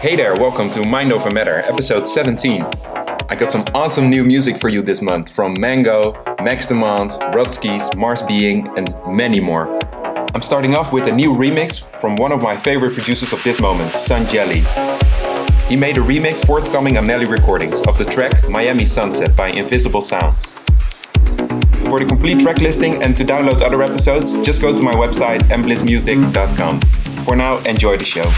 Hey there, welcome to Mind Over Matter, episode 17. I got some awesome new music for you this month from Mango, Max Demand, Rodskeez, Mars Being, and many more. I'm starting off with a new remix from one of my favorite producers of this moment, Sunn Jellie. He made a remix forthcoming on Nellie Recordings of the track Miami Sunset by Invisible Sounds. For the complete track listing and to download other episodes, just go to my website emblissmusic.com. For now, enjoy the show.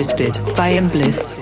Hosted by Embliss.